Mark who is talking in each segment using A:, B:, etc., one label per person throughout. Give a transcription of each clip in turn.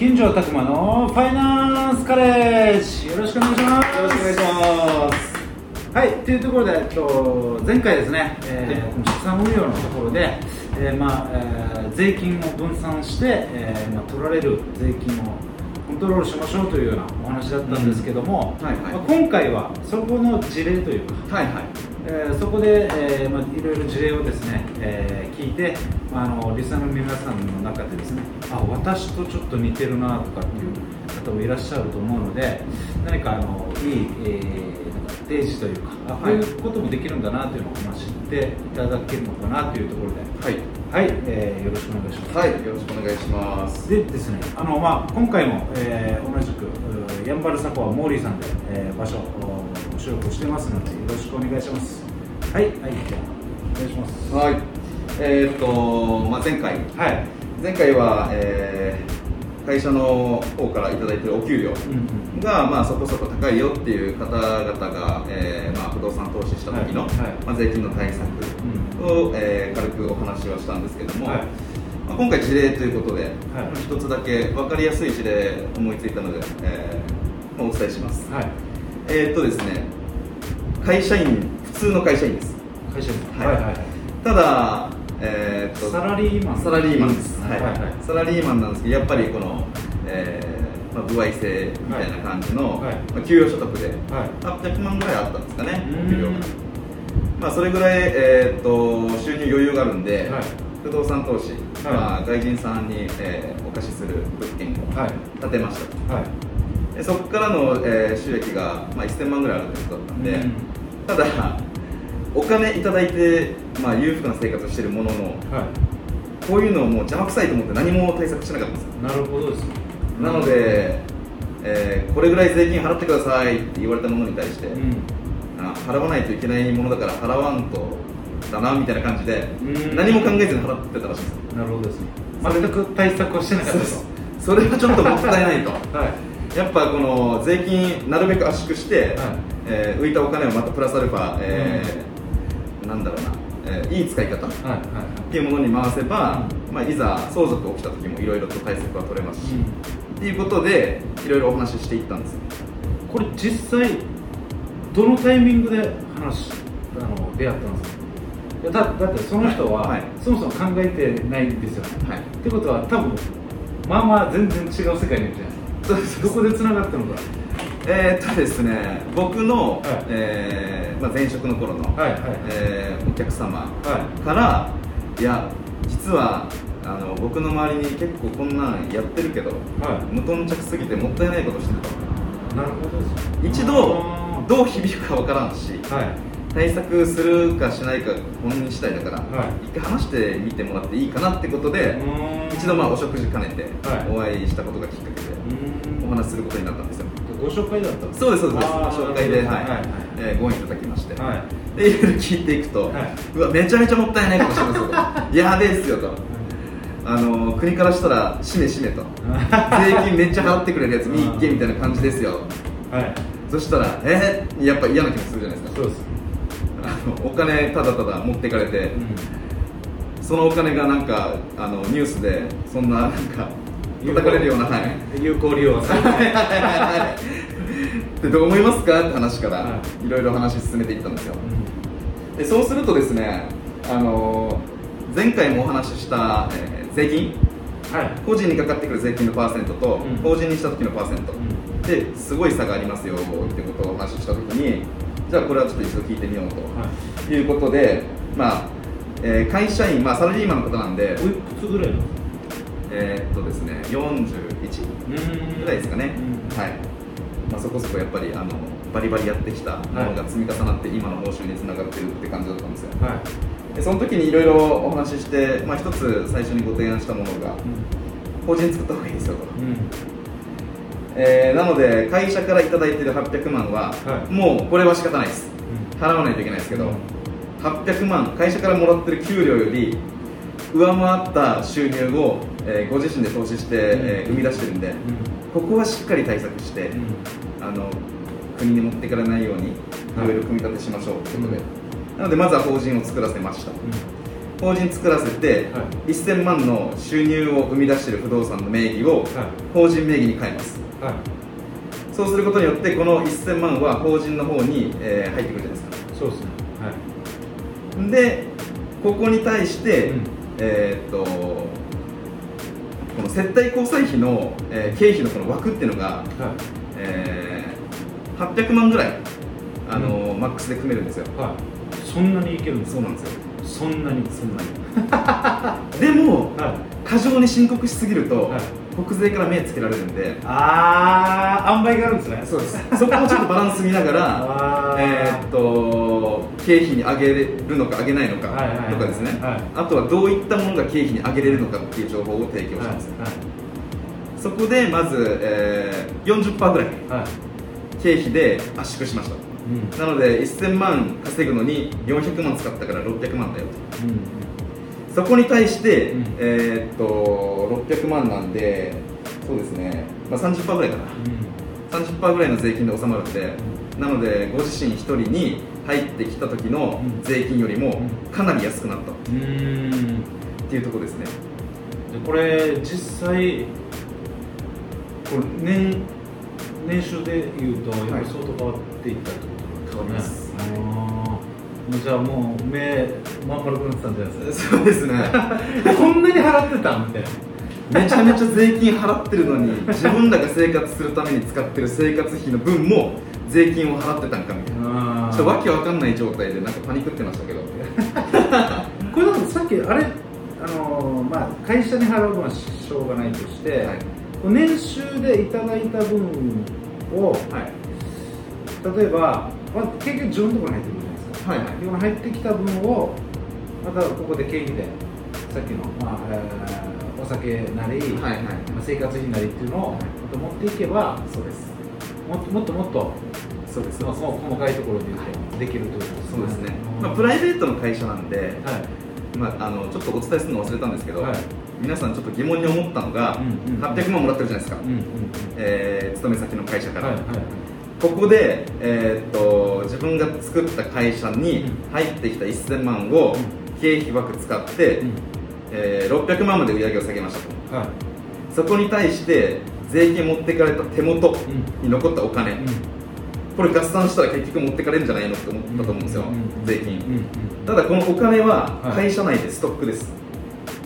A: 金城拓磨のファイナンスカレッジ。よろしくお願いします。
B: よろしくお願いします
A: はいというところで、えっと、前回ですね、えー、畜産運用のところで、えーまあえー、税金を分散して、えーまあ、取られる税金をコントロールしましょうというようなお話だったんですけども、
B: うん。はいはい。
A: まあ、今回はそこの事例というか、
B: はいはい。
A: えーそこで、えーまあ、いろいろ事例をですね、えー聞いて、まあ、あのリスナーの皆さんの中でですねあ私とちょっと似てるなとかっていう方もいらっしゃると思うので何かあのいい、えーなんか提示というかあこういうこともできるんだなというのを、まあ、知っていただけるのかなというところで
B: はい
A: はい、えーよろしくお願いします。
B: はいよろしくお願いします
A: でですね、あのまあ今回も、えー同じくうーヤンバルサコアモーリーさんで、えー場所を収録してますのでよろしくお願いします。はいはいじゃあお願いします。
B: はいえーっと、まあ、前回
A: はい。
B: 前回は、えー会社の方からいただいてるお給料
A: うんうん。
B: が、まあ、そこそこ高いよっていう方々が、えーまあ、不動産投資した時の、
A: はいはい
B: まあ、税金の対策を、えー軽くお話はしたんですけども、
A: はい
B: まあ、今回事例ということで、
A: はい
B: 一つだけ分かりやすい事例思いついたので、えーまあ、お伝えします
A: はい。
B: えーっとですね会社員普通の会社員です
A: 会社です。
B: はい
A: はいはい。
B: ただえーっと
A: サラリーマン。
B: サラリーマンです、はいい
A: ははいはい。
B: サラリーマンなんですけどやっぱりこの、えーまあ、歩合制みたいな感じの、
A: はい
B: まあ、給与所得で
A: はい。
B: 800万ぐらいあったんですかね給料がまあそれぐらい、えーっと収入余裕があるんで、
A: はい
B: 不動産投資、
A: はい
B: まあ、外人さんに、えーお貸しする物件を
A: はい。
B: 建てました
A: はい。
B: でそこからの、えー収益が、まあ、1000万ぐらいあるということだったんで、
A: うん
B: ただお金いただいて、まあ、裕福な生活をしているものの
A: は
B: こういうのをもう邪魔くさいと思って何も対策しなかったんです。
A: なるほどです。
B: なので、えーこれぐらい税金払ってくださいって言われたものに対して、
A: うん。
B: あ払わないといけないものだから払わんとだなみたいな感じで
A: うん
B: 何も考えずに払ってたらしいんですよ
A: なるほどですね。全く対策をしてなかったと。
B: それはちょっともったいないと
A: はい。
B: やっぱこの税金なるべく圧縮して、
A: はい
B: えー浮いたお金をまたプラスアルファ、えーうな、えーいい使い方っていうものに回せば、まあ、いざ相続起きた時もいろいろと対策は取れますし、っていうことでいろいろお話ししていったんですよ。
A: これ実際どのタイミングで話あの出会ったんですか？いやだだってその人は、
B: はい。
A: そもそも考えてないんですよね、
B: はい。
A: ってことは多分まあまあ全然違う世界にいるじゃないですか。どこでつながったのか
B: えーっとですね僕の、
A: はい。
B: えーまあ、前職の頃の、
A: はいはい。
B: えーお客様
A: は
B: からいや実はあの僕の周りに結構こんなんやってるけど
A: い。は
B: 無頓着すぎてもったいないことしてると。
A: いなるほど
B: 一度どう響くかわからんし
A: はい。
B: 対策するかしないか本人次第だから、
A: はい。
B: 一回話してみてもらっていいかなってことで、一度まあお食事兼ねて
A: はい。
B: お会いしたことがきっかけでお話しすることになったんですよ
A: ご紹介だった
B: そうですそうです。紹介で、はい。
A: はい。はい。
B: えーご縁いただきまして、
A: はい。
B: でいろいろ聞いていくと、
A: はい。う
B: わめちゃめちゃもったいないことしてますよとやべえっすよと。あの国からしたらしめしめと。税金めっちゃ払ってくれるやつ見っけみたいな感じですよ。
A: はい。
B: そしたらえー、やっぱ嫌な気もするじゃないですか
A: そうです。
B: あのお金ただただ持っていかれて、
A: うん。
B: そのお金がなんかあのニュースでそんななんか叩かれるようなはい。
A: 有効利用。されて
B: で どう思いますか？って話から、、
A: はい。
B: ろいろ話進めていったんですよ。でそうするとですねあの前回もお話しした、えー税金？
A: はい。
B: 個人にかかってくる税金のパーセントと、
A: うん。
B: 法人にした時のパーセント、
A: ん。
B: ですごい差がありますよってことをお話しした時にじゃあこれはちょっと一度聞いてみようと。い。うことで、まあえー会社員、まあ、サラリーマンの方なんで
A: おいくつぐらい
B: えーっとですね41ぐらいですかね、はいまあ、そこそこやっぱりあのバリバリやってきたものが積み重なって今の報酬につながってるって感じだったんですよ。
A: はい。
B: でその時にいろいろお話しして、まあ、一つ最初にご提案したものが法人作った方がいいですよと、
A: うん。
B: えーなので会社から頂いてる800万は、
A: はい。
B: もうこれは仕方ないです。払わないといけないですけど、800万会社からもらってる給料より上回った収入を、えーご自身で投資して、えー生み出してるんで、ここはしっかり対策して、
A: うん。
B: あの国に持っていかれないようにい
A: はい。
B: ろいろ組み立てしましょうということで、
A: うん。
B: なのでまずは法人を作らせました、法人作らせて、
A: は
B: 1000万の収入を生み出している不動産の名義を
A: はい。
B: 法人名義に変えます。
A: はい。
B: そうすることによってこの1000万は法人の方に、えー入ってくるじゃないですか。
A: そうですね。はい。
B: でここに対して、
A: うん。
B: えーっとこの接待交際費の、えー経費のこの枠っていうのが、
A: はい。
B: えー800万ぐらいあのーマックスで組めるんですよ。
A: はい。そんなにいけるんです
B: そうなんですよ。
A: そんなに？
B: そんなに。でも
A: はい。
B: 過剰に申告しすぎると、
A: はい。
B: 国税から目つけられるんで。
A: ああ塩梅があるんですね。
B: そうです。そこをちょっとバランス見ながら えーっと経費に上げれるのか上げないのか
A: はいはいはい。
B: とかですね、
A: はい。
B: あとはどういったものが経費に上げれるのかっていう情報を提供します、
A: は
B: そこでまず、えー、40%ぐらい
A: いはい。
B: 経費で圧縮しました
A: う。ん。
B: なので1000万稼ぐのに400万使ったから600万だよと。
A: うん。
B: そこに対して、
A: うん。
B: えーっと600万なんでそうですね、まあ、30%ぐらいかな。30%ぐらいの税金で収まるので、なのでご自身1人に入ってきた時の
A: うん。
B: 税金よりも
A: うん。
B: かなり安くなった。っていうところですね。
A: でこれ実際これ年年収でいうとやっぱり相当変わっていったってことなんですかね、あー。じゃあもう目まん丸くなってたんじゃないです
B: そうですね。
A: か こんなに払ってたみたいな。
B: めちゃめちゃ税金払ってるのに自分らが生活するために使ってる生活費の分も税金を払ってたんかみたいな。
A: あ
B: ちょっとわけわかんない状態でなんかパニクってましたけど。
A: これだとさっきあれあのーまあ会社に払うのはしょうがないとして、
B: はい。
A: 年収でいただいた分を
B: はい。
A: 例えば、まあ、結局自分のところに入ってくるじゃないですか、
B: はいはい。
A: 自分の入ってきた分をまたここで経費でさっきの、まあえーお酒なり、
B: はいはい。
A: まあ、生活費なりっていうのをまた持っていけば
B: そうです
A: もっともっともっと
B: そうです。
A: まあ、細細かいところでできるという。
B: そうですね、
A: うん。
B: まあ、プライベートの会社なんで、
A: はい
B: まあ、あのちょっとお伝えするの忘れたんですけど、
A: はい。
B: 皆さんちょっと疑問に思ったのが、
A: うんうん
B: 800万もらってるじゃないですか、
A: うんうんうん。
B: えー勤め先の会社から、
A: はいはい。
B: ここで、えーっと自分が作った会社に
A: うん。
B: 入ってきた1000万を
A: う
B: 経費枠使って、
A: うん。
B: えー600万まで売り上げを下げましたと。
A: はい。
B: そこに対して税金持ってかれた手元に残ったお金、これ合算したら結局持ってかれるんじゃないのって思ったと思うんですよ、
A: うん。
B: 税金、ただこのお金は
A: はい。
B: 会社内でストックです、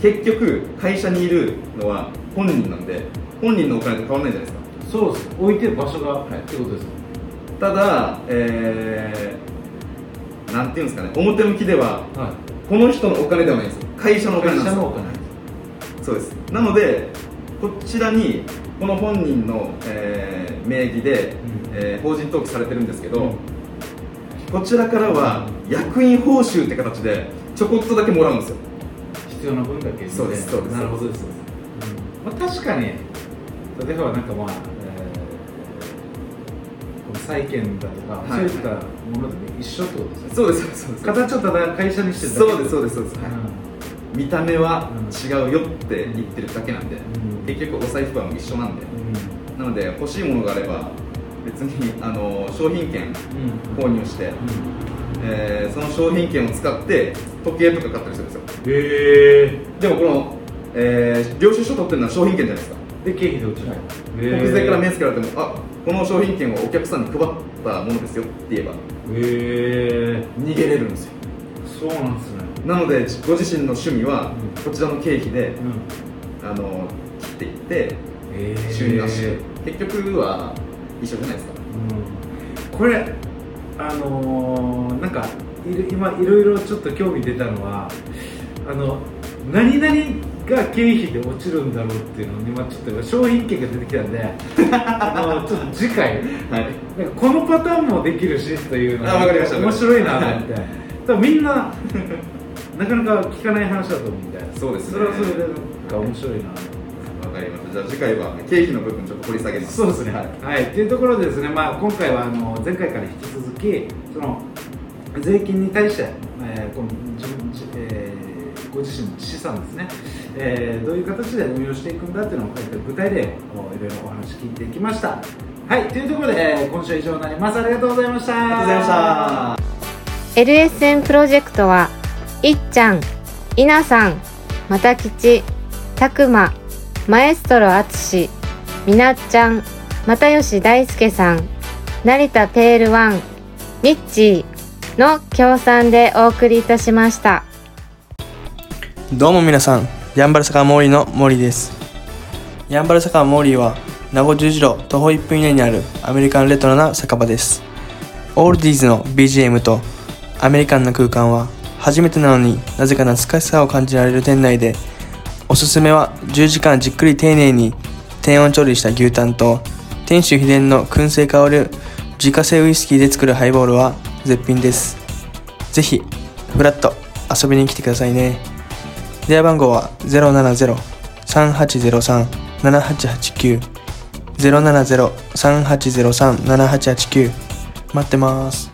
B: 結局会社にいるのは本人なんで本人のお金と変わらないじゃないですか。
A: そうです。置いてる場所が、
B: い。
A: ってことです。
B: ただえー、なんていうんですかね。表向きでは
A: は
B: この人のお金ではないんです。よ会社のお金なんですよ。
A: 会社のお金
B: そうです。なのでこちらにこの本人の、えー名義で、
A: うん。
B: えー法人登記されてるんですけど、
A: うん。
B: こちらからは役員報酬って形でちょこっとだけもらうんですよ。
A: 必要な分だけ
B: そうですそうです。
A: なるほどです、うん。まあ、確かに例えばなんかまあ、えー債券だとか、
B: はい。
A: そういったものでも一緒ってことですよね。
B: そうですそうです。
A: 形をただ会社にしてるだけ
B: そうですそうですそうです、はい。
A: うん
B: 見た目は
A: うん
B: 違うよって言ってるだけなんで、
A: うん。
B: 結局お財布は一緒なんで。
A: う
B: なので欲しいものがあれば別にあの商品券購入して、
A: うん。
B: えーその商品券を使って時計とか買ったりするんですよ。
A: へえ
B: でもこの、えー領収書取ってるのは商品券じゃないですか。
A: で経費で落ちない。
B: 国税から目つけられてもあこの商品券はお客さんに配ったものですよって言えば
A: へえ
B: 逃げれるんですよ。
A: そうなんですね
B: なのでご自身の趣味は
A: うん。
B: こちらの経費で
A: うん。
B: あの切っていって収入なしで結局は一緒じゃないですか。
A: うん。これあのーなんか今いろいろちょっと興味出たのはあの何々が経費で落ちるんだろうっていうのに今ちょっと商品券が出てきたんであの ちょっと次回
B: はい。
A: なんかこのパターンもできるしというの
B: あわかりました
A: 面白いなと思って。みんななかなか聞かない話だと思うんで
B: そうですね
A: それはそれでなんか面白いな
B: わかりましたじゃあ次回は経費の部分ちょっと掘り下げます
A: そうですね。
B: は
A: はいい。というところでですね、まあ今回はあの前回から引き続きその税金に対して、えーこの自分自えーご自身の資産ですね、えーどういう形で運用していくんだっていうのを具体例をいろいろお話聞いていきました。はい。というところで、えー今週は以上になります。ありがとうございました。
B: ありがとうございました
C: LSN プロジェクトは、いっちゃん、稲さん、またきち、たくま、マエストロあつし、みなっちゃん、又吉大輔さん、成田ペールワン、ミッチーの協賛でお送りいたしました。
D: どうも皆さん、ヤンバル坂モーリーの森です。ヤンバル坂モーリーは、名護十字路徒歩1分以内にあるアメリカンレトロな酒場です。オールディーズの BGM とアメリカンな空間は、初めてなのになぜか懐かしさを感じられる店内で、おすすめは10時間じっくり丁寧に低温調理した牛タンと、店主秘伝の燻製香る自家製ウイスキーで作るハイボールは絶品です。ぜひ、フラッと遊びに来てくださいね。電話番号は070-3803-7889 070-3803-7889待ってます。